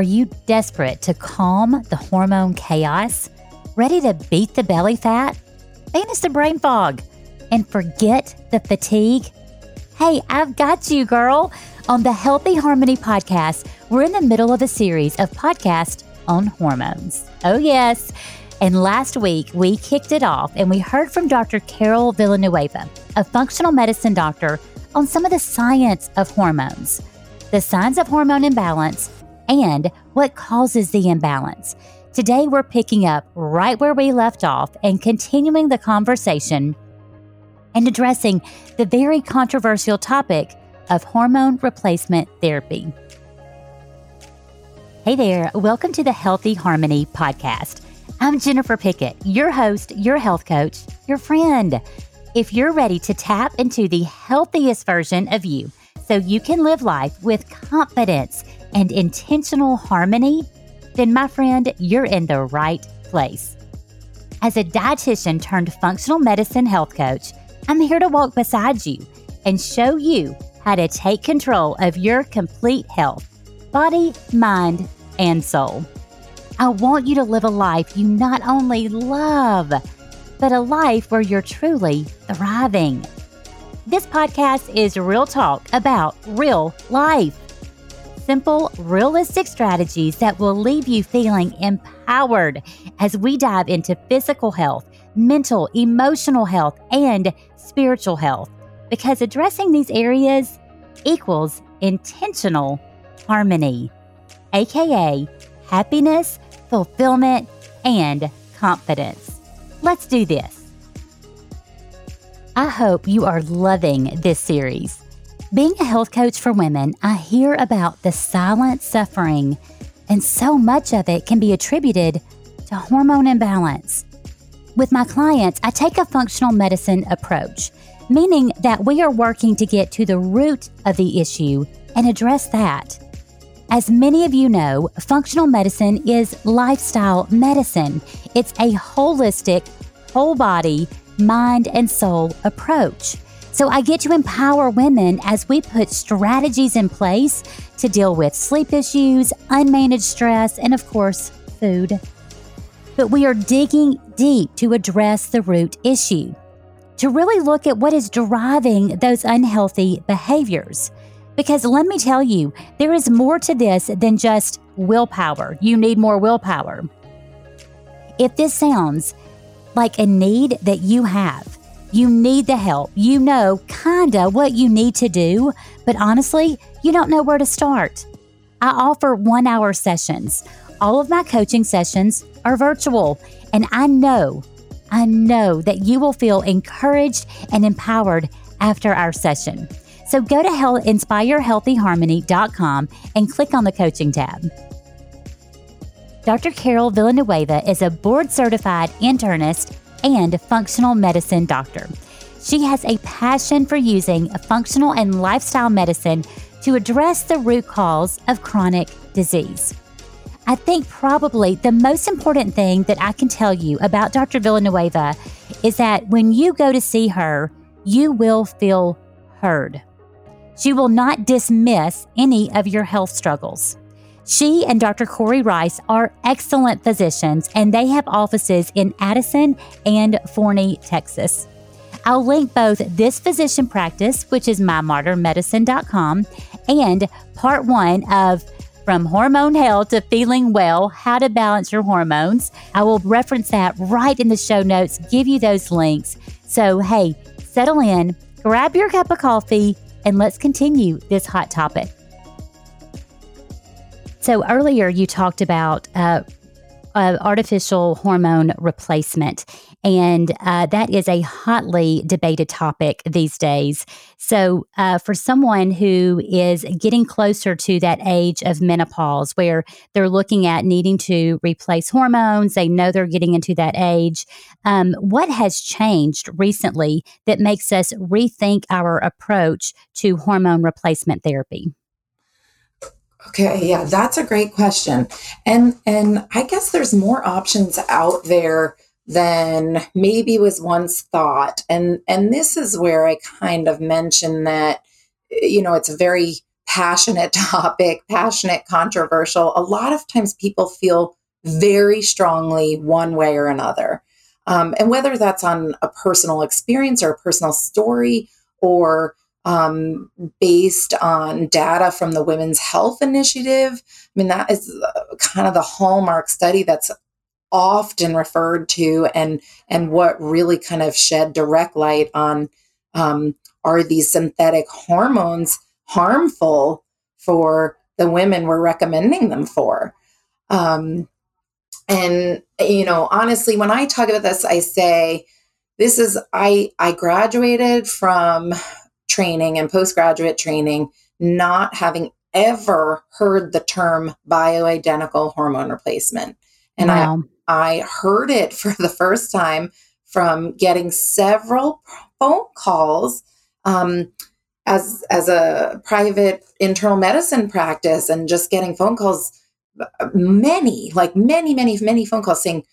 Are you desperate to calm the hormone chaos? Ready to beat the belly fat? Banish the brain fog and forget the fatigue? Hey, I've got you, girl. On the Healthy Harmony podcast, we're in the middle of a series of podcasts on hormones. Oh, yes. And last week, we kicked it off and we heard from Dr. Carol Villanueva, a functional medicine doctor, on some of the science of hormones, the signs of hormone imbalance, and what causes the imbalance. Today, we're picking up right where we left off and continuing the conversation and addressing the very controversial topic of hormone replacement therapy. Hey there, welcome to the Healthy Harmony podcast. I'm Jennifer Pickett, your host, your health coach, your friend. If you're ready to tap into the healthiest version of you so you can live life with confidence and intentional harmony, then my friend, you're in the right place. As a dietitian turned functional medicine health coach, I'm here to walk beside you and show you how to take control of your complete health, body, mind, and soul. I want you to live a life you not only love, but a life where you're truly thriving. This podcast is real talk about real life. Simple, realistic strategies that will leave you feeling empowered as we dive into physical health, mental, emotional health, and spiritual health. Because addressing these areas equals intentional harmony, aka happiness, fulfillment, and confidence. Let's do this. I hope you are loving this series. Being a health coach for women, I hear about the silent suffering, and so much of it can be attributed to hormone imbalance. With my clients, I take a functional medicine approach, meaning that we are working to get to the root of the issue and address that. As many of you know, functional medicine is lifestyle medicine. It's a holistic, whole body, mind, and soul approach. So I get to empower women as we put strategies in place to deal with sleep issues, unmanaged stress, and of course, food. But we are digging deep to address the root issue, to really look at what is driving those unhealthy behaviors. Because let me tell you, there is more to this than just willpower. You need more willpower. If this sounds like a need that you have, you need the help. You know kinda what you need to do, but honestly, you don't know where to start. I offer one hour sessions. All of my coaching sessions are virtual, and I know, I know that you will feel encouraged and empowered after our session. So go to inspirehealthyharmony.com and click on the coaching tab. Dr. Carol Villanueva is a board certified internist and a functional medicine doctor. She has a passion for using functional and lifestyle medicine to address the root cause of chronic disease. I think probably the most important thing that I can tell you about Dr. Villanueva is that when you go to see her, you will feel heard. She will not dismiss any of your health struggles. She and Dr. Corey Rice are excellent physicians, and they have offices in Addison and Forney, Texas. I'll link both this physician practice, which is mymodernmedicine.com, and part one of From Hormone Hell to Feeling Well How to Balance Your Hormones. I will reference that right in the show notes, give you those links. So, hey, settle in, grab your cup of coffee, and let's continue this hot topic. So earlier you talked about uh, uh, artificial hormone replacement, and uh, that is a hotly debated topic these days. So, uh, for someone who is getting closer to that age of menopause, where they're looking at needing to replace hormones, they know they're getting into that age. Um, what has changed recently that makes us rethink our approach to hormone replacement therapy? Okay, yeah, that's a great question. And and I guess there's more options out there than maybe was once thought. And and this is where I kind of mention that you know, it's a very passionate topic, passionate, controversial, a lot of times people feel very strongly one way or another. Um, and whether that's on a personal experience or a personal story or um, based on data from the Women's Health Initiative. I mean, that is uh, kind of the hallmark study that's often referred to and and what really kind of shed direct light on um, are these synthetic hormones harmful for the women we're recommending them for um, and you know honestly when i talk about this i say this is i i graduated from training and postgraduate training not having ever heard the term bioidentical hormone replacement. And wow. I I heard it for the first time from getting several phone calls um, as as a private internal medicine practice and just getting phone calls many like many many many phone calls saying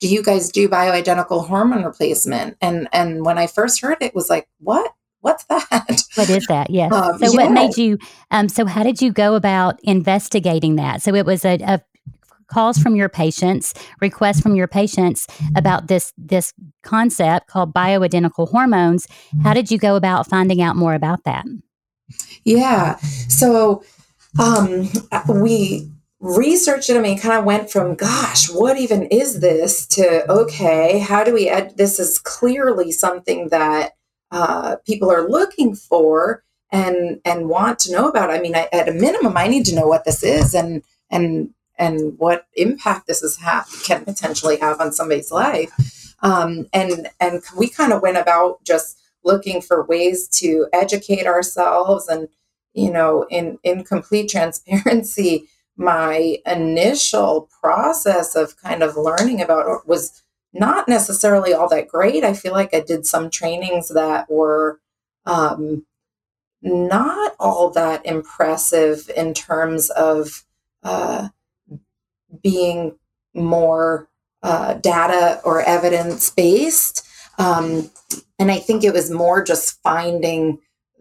do you guys do bioidentical hormone replacement? And and when i first heard it, it was like what what's that what is that yes um, so what made you um so how did you go about investigating that so it was a, a calls from your patients, requests from your patients about this this concept called bioidentical hormones. How did you go about finding out more about that? Yeah. So um, we researched it. I mean, kind of went from, gosh, what even is this to, okay, how do we, add, this is clearly something that uh, people are looking for and, and want to know about. I mean, I, at a minimum, I need to know what this is and, and and what impact this is can potentially have on somebody's life. Um, and and we kind of went about just looking for ways to educate ourselves and you know in in complete transparency my initial process of kind of learning about was not necessarily all that great i feel like i did some trainings that were um, not all that impressive in terms of uh, being more uh, data or evidence based. Um, and I think it was more just finding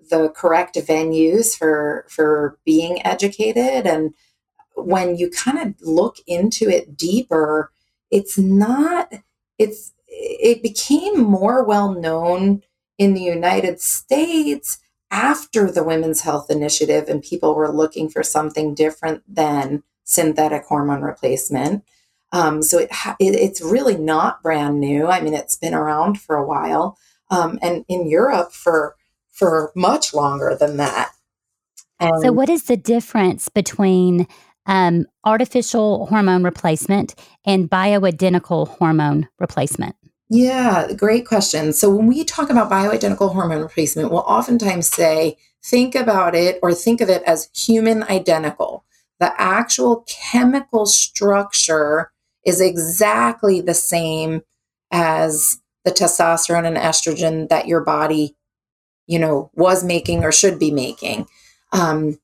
the correct venues for for being educated. And when you kind of look into it deeper, it's not. It's it became more well known in the United States after the Women's Health Initiative, and people were looking for something different than synthetic hormone replacement. Um, so it, it, it's really not brand new. I mean, it's been around for a while, um, and in Europe for for much longer than that. And so, what is the difference between um, artificial hormone replacement and bioidentical hormone replacement? Yeah, great question. So, when we talk about bioidentical hormone replacement, we'll oftentimes say, think about it or think of it as human identical the actual chemical structure is exactly the same as the testosterone and estrogen that your body you know was making or should be making um,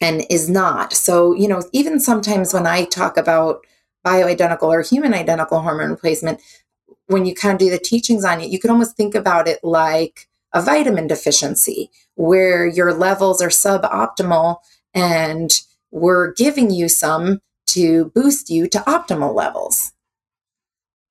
and is not so you know even sometimes when i talk about bioidentical or human identical hormone replacement when you kind of do the teachings on it you can almost think about it like a vitamin deficiency where your levels are suboptimal and we're giving you some to boost you to optimal levels.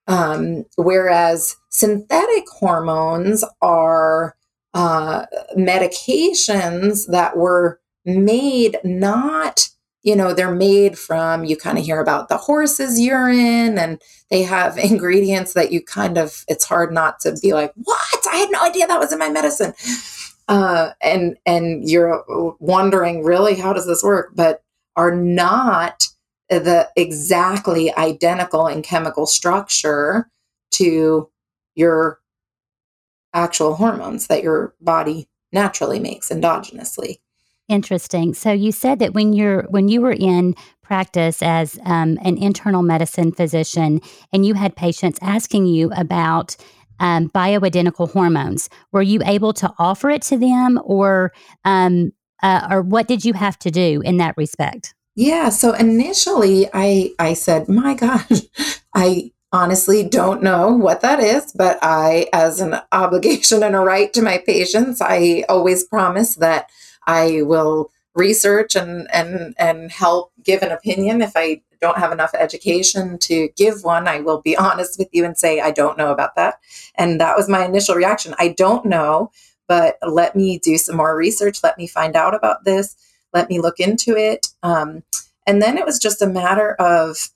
Um, whereas synthetic hormones are uh, medications that were made not, you know, they're made from, you kind of hear about the horse's urine and they have ingredients that you kind of, it's hard not to be like, what? I had no idea that was in my medicine. Uh, and and you're wondering really how does this work but are not the exactly identical in chemical structure to your actual hormones that your body naturally makes endogenously. Interesting. So you said that when you're when you were in practice as um, an internal medicine physician, and you had patients asking you about um, bioidentical hormones, were you able to offer it to them, or um, uh, or what did you have to do in that respect? Yeah. So initially, I I said, "My gosh, I honestly don't know what that is, but I, as an obligation and a right to my patients, I always promise that I will research and and and help give an opinion if I don't have enough education to give one. I will be honest with you and say I don't know about that. And that was my initial reaction. I don't know, but let me do some more research. Let me find out about this. Let me look into it. Um, and then it was just a matter of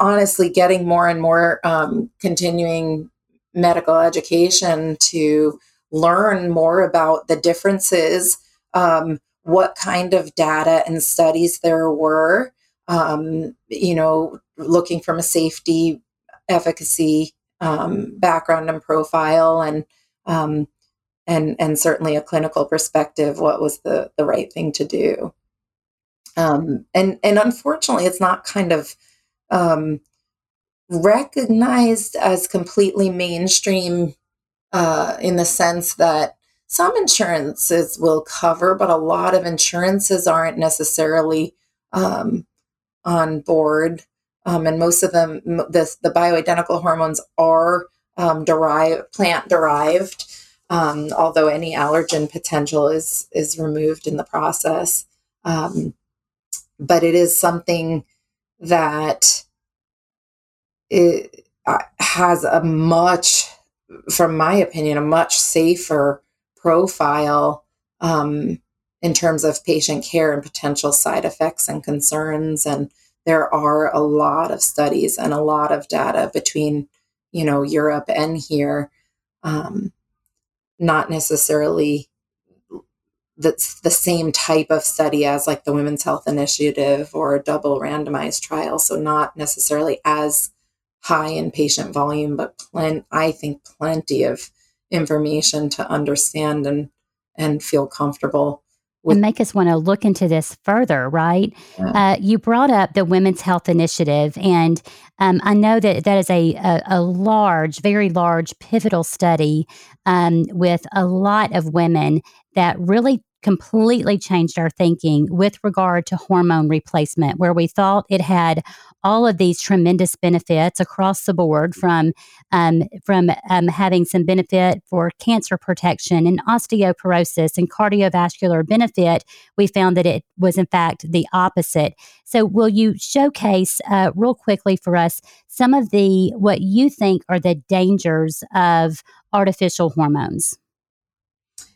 honestly getting more and more um, continuing medical education to learn more about the differences, um, what kind of data and studies there were, um, you know, looking from a safety, efficacy um, background and profile, and um, and and certainly a clinical perspective, what was the the right thing to do. Um, and and unfortunately, it's not kind of um, recognized as completely mainstream uh, in the sense that some insurances will cover, but a lot of insurances aren't necessarily um, on board. Um, and most of them, the, the bioidentical hormones are um, derived, plant derived, um, although any allergen potential is is removed in the process. Um, but it is something that it uh, has a much, from my opinion, a much safer profile um, in terms of patient care and potential side effects and concerns. And there are a lot of studies and a lot of data between, you know, Europe and here. Um, not necessarily that's the same type of study as like the Women's Health Initiative or a double randomized trial. So not necessarily as high in patient volume, but plen- I think plenty of information to understand and and feel comfortable and make us want to look into this further, right? Yeah. Uh, you brought up the Women's Health Initiative, and um, I know that that is a, a, a large, very large, pivotal study um, with a lot of women that really completely changed our thinking with regard to hormone replacement, where we thought it had all of these tremendous benefits across the board from um, from um, having some benefit for cancer protection and osteoporosis and cardiovascular benefit, we found that it was in fact the opposite. So, will you showcase uh, real quickly for us some of the what you think are the dangers of artificial hormones?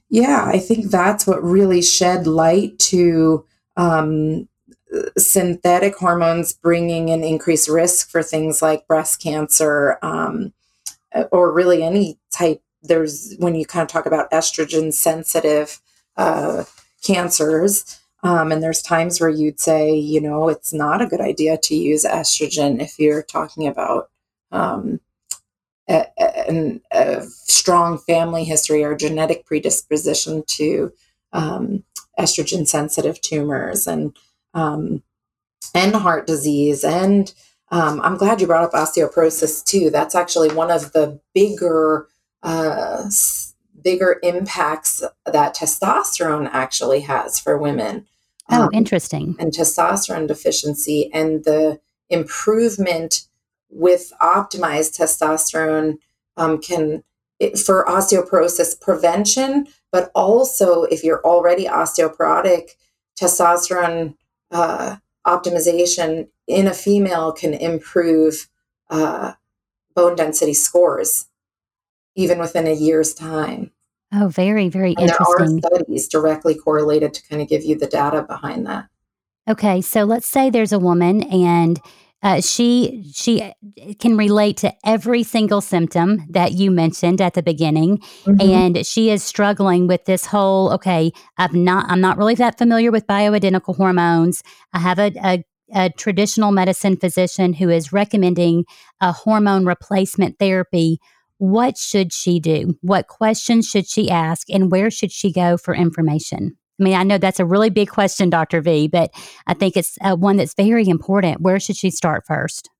Yeah, I think that's what really shed light to um, synthetic hormones bringing an increased risk for things like breast cancer um, or really any type. There's when you kind of talk about estrogen sensitive uh, cancers. Um, and there's times where you'd say, you know, it's not a good idea to use estrogen if you're talking about um, a, a, a, strong family history or genetic predisposition to um, estrogen sensitive tumors and um, and heart disease. And um, i'm glad you brought up osteoporosis too. That's actually one of the bigger uh, bigger impacts that testosterone actually has for women. Oh um, interesting. and testosterone deficiency and the improvement with optimized testosterone um, can it, for osteoporosis prevention, but also if you're already osteoporotic, testosterone uh, optimization in a female can improve uh, bone density scores even within a year's time. Oh, very, very and interesting. There are studies directly correlated to kind of give you the data behind that. Okay, so let's say there's a woman and uh, she she uh, can relate to every single symptom that you mentioned at the beginning, mm-hmm. and she is struggling with this whole. Okay, I'm not I'm not really that familiar with bioidentical hormones. I have a, a a traditional medicine physician who is recommending a hormone replacement therapy, what should she do? What questions should she ask? And where should she go for information? I mean, I know that's a really big question, Dr. V, but I think it's uh, one that's very important. Where should she start first?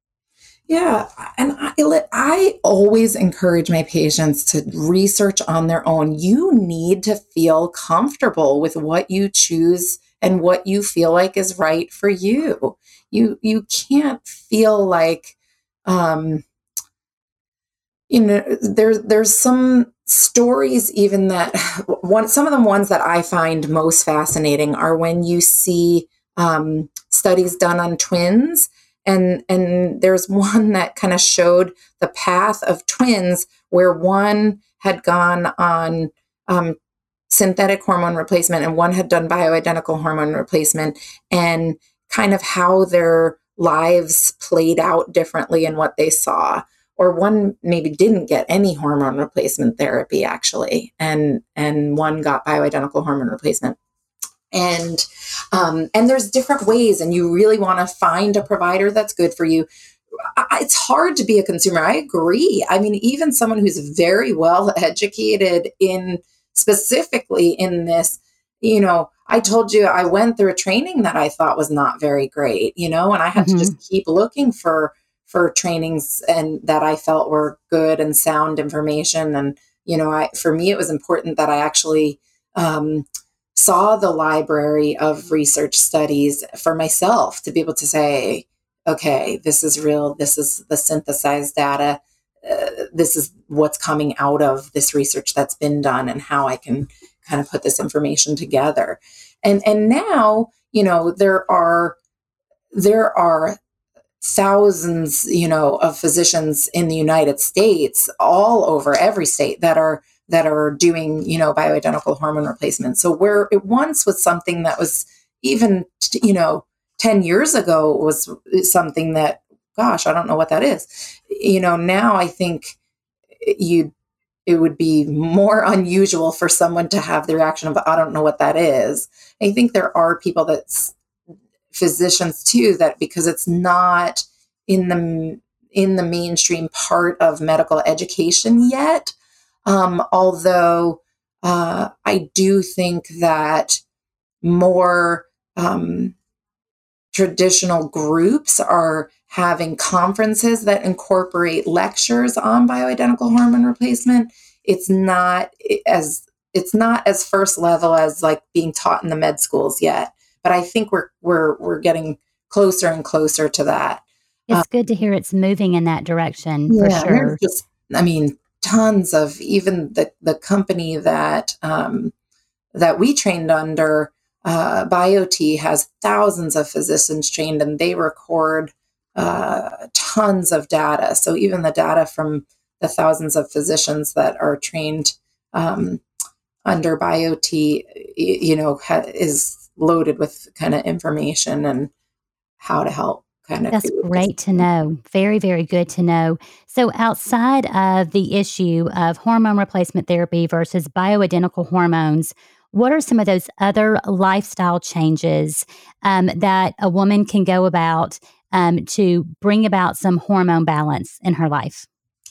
Yeah, and I, I always encourage my patients to research on their own. You need to feel comfortable with what you choose and what you feel like is right for you. You you can't feel like um you know there's there's some stories even that one some of the ones that i find most fascinating are when you see um, studies done on twins and and there's one that kind of showed the path of twins where one had gone on um, synthetic hormone replacement and one had done bioidentical hormone replacement and kind of how their lives played out differently in what they saw or one maybe didn't get any hormone replacement therapy actually and and one got bioidentical hormone replacement. And um, and there's different ways and you really want to find a provider that's good for you. It's hard to be a consumer. I agree. I mean even someone who's very well educated in specifically in this you know i told you i went through a training that i thought was not very great you know and i had mm-hmm. to just keep looking for for trainings and that i felt were good and sound information. And you know i for me it was important that i actually um, saw the library of research studies for myself to be able to say, okay, this is real, this is the synthesized data, uh, this is what's coming out of this research that's been done, and how I can kind of put this information together. And and now, you know, there are there are thousands, you know, of physicians in the United States, all over every state that are that are doing, you know, bioidentical hormone replacement. So where it once was something that was even, you know, 10 years ago was something that, gosh, I don't know what that is. You know, now I think you it would be more unusual for someone to have the reaction of i don't know what that is i think there are people that physicians too that because it's not in the in the mainstream part of medical education yet um, although uh, I do think that more um, traditional groups are having conferences that incorporate lectures on bioidentical hormone replacement. It's not as it's not as first level as like being taught in the med schools yet, but I think we're we're we're getting closer and closer to that. It's um, good to hear it's moving in that direction for yeah, sure. Just, I mean, tons of even the the company that um, that we trained under. Uh, BioTE has thousands of physicians trained, and they record uh, tons of data. So even the data from the thousands of physicians that are trained um, under BioTE, you know, ha- is loaded with kind of information and how to help kind of. That's great to know. Very, very good to know. So, outside of the issue of hormone replacement therapy versus bioidentical hormones, what are some of those other lifestyle changes um, that a woman can go about um, to bring about some hormone balance in her life?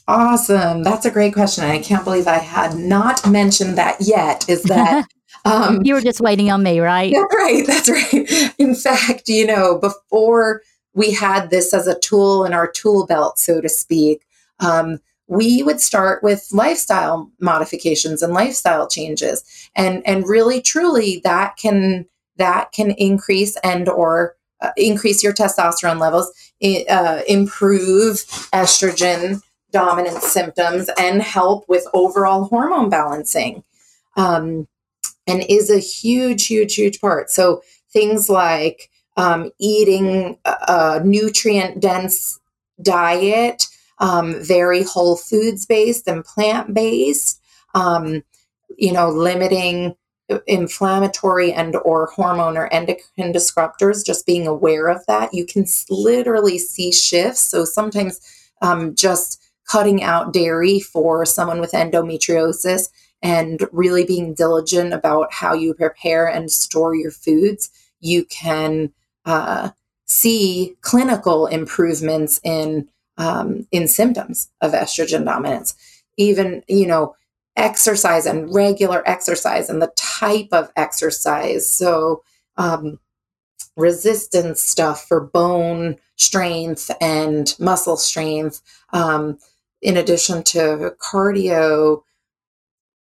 Awesome. That's a great question. I can't believe I had not mentioned that yet. Is that um, you were just waiting on me, right? That's right. That's right. In fact, you know, before we had this as a tool in our tool belt, so to speak. Um, we would start with lifestyle modifications and lifestyle changes, and and really truly that can that can increase and or uh, increase your testosterone levels, uh, improve estrogen dominant symptoms, and help with overall hormone balancing. Um, and is a huge, huge, huge part. So things like um, eating a, nutrient dense diet, um, very whole foods based and plant based, um, you know, limiting inflammatory and or hormone or endocrine disruptors just being aware of that you can literally see shifts so sometimes um, just cutting out dairy for someone with endometriosis and really being diligent about how you prepare and store your foods you can uh, see clinical improvements in um, in symptoms of estrogen dominance. Even you know exercise and regular exercise and the type of exercise. So um, resistance stuff for bone strength and muscle strength, um, in addition to cardio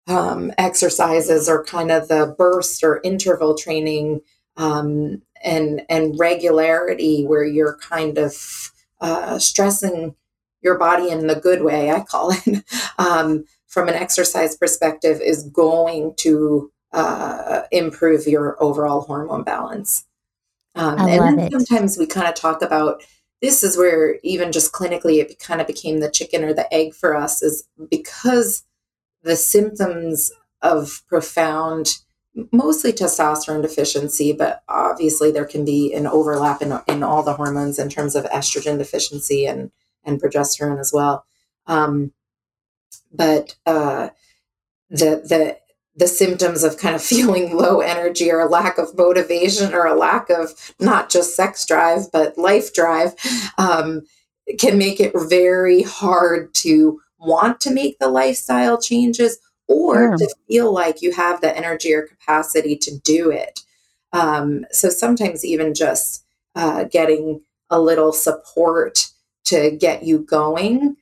um, exercises are kind of the burst or interval training um, and and regularity where you're kind of uh, stressing your body in the good way, I call it, um, from an exercise perspective is going to uh, improve your overall hormone balance. Um, and then it. sometimes we kind of talk about this is where even just clinically it kind of became the chicken or the egg for us is because the symptoms of profound mostly testosterone deficiency but obviously there can be an overlap in, in all the hormones in terms of estrogen deficiency and and progesterone as well. Um, but uh, the the the symptoms of kind of feeling low energy or a lack of motivation or a lack of not just sex drive but life drive um, can make it very hard to want to make the lifestyle changes or Sure. to feel like you have the energy or capacity to do it um, so sometimes even just uh, getting a little support to get you going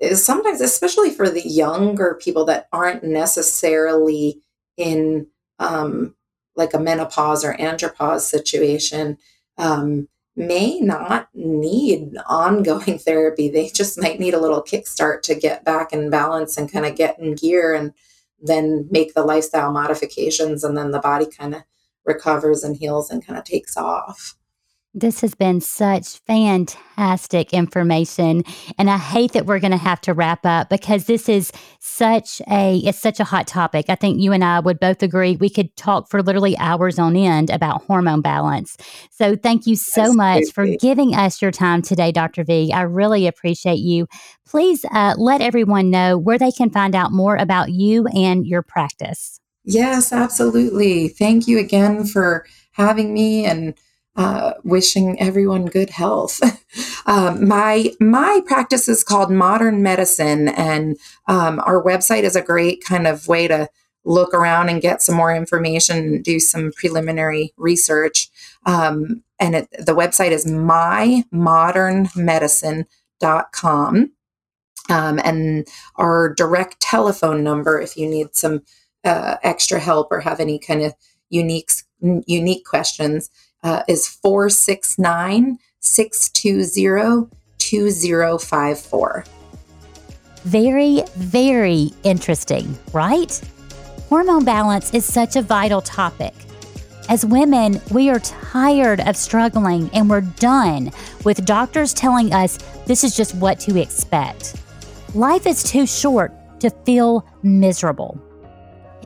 is sometimes, especially for the younger people that aren't necessarily in um, like a menopause or andropause situation, um, may not need ongoing therapy. They just might need a little kickstart to get back in balance and kind of get in gear and then make the lifestyle modifications. And then the body kind of recovers and heals and kind of takes off. This has been such fantastic information and I hate that we're going to have to wrap up because this is such a it's such a hot topic. I think you and I would both agree we could talk for literally hours on end about hormone balance. So thank you so much for giving us your time today Dr. V. I really appreciate you. Please uh, let everyone know where they can find out more about you and your practice. Yes, absolutely. Thank you again for having me and uh, wishing everyone good health. um, my my practice is called Modern Medicine, and um, our website is a great kind of way to look around and get some more information and do some preliminary research. Um, and it, the website is mymodernmedicine.com. Um, and our direct telephone number, if you need some uh, extra help or have any kind of unique unique questions, uh, is 469 620 2054. Very, very interesting, right? Hormone balance is such a vital topic. As women, we are tired of struggling and we're done with doctors telling us this is just what to expect. Life is too short to feel miserable.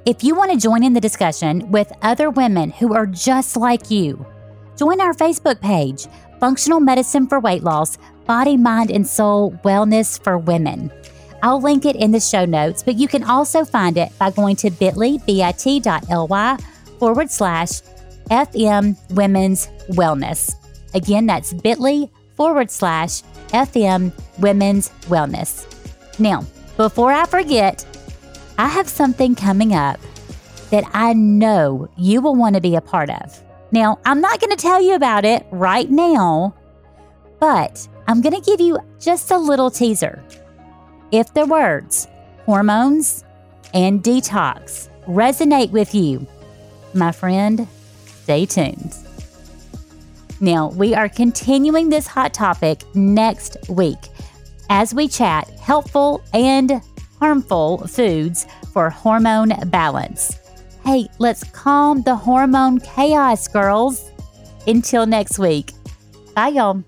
If you want to join in the discussion with other women who are just like you, join our Facebook page, Functional Medicine for Weight Loss, Body, Mind, and Soul Wellness for Women. I'll link it in the show notes, but you can also find it by going to bit.ly, bit.ly forward slash FM Women's Wellness. Again, that's bit.ly forward slash FM Women's Wellness. Now, before I forget, I have something coming up that I know you will want to be a part of. Now, I'm not going to tell you about it right now, but I'm going to give you just a little teaser. If the words hormones and detox resonate with you, my friend, stay tuned. Now, we are continuing this hot topic next week as we chat helpful and harmful foods for hormone balance. Hey, let's calm the hormone chaos, girls. Until next week. Bye, y'all.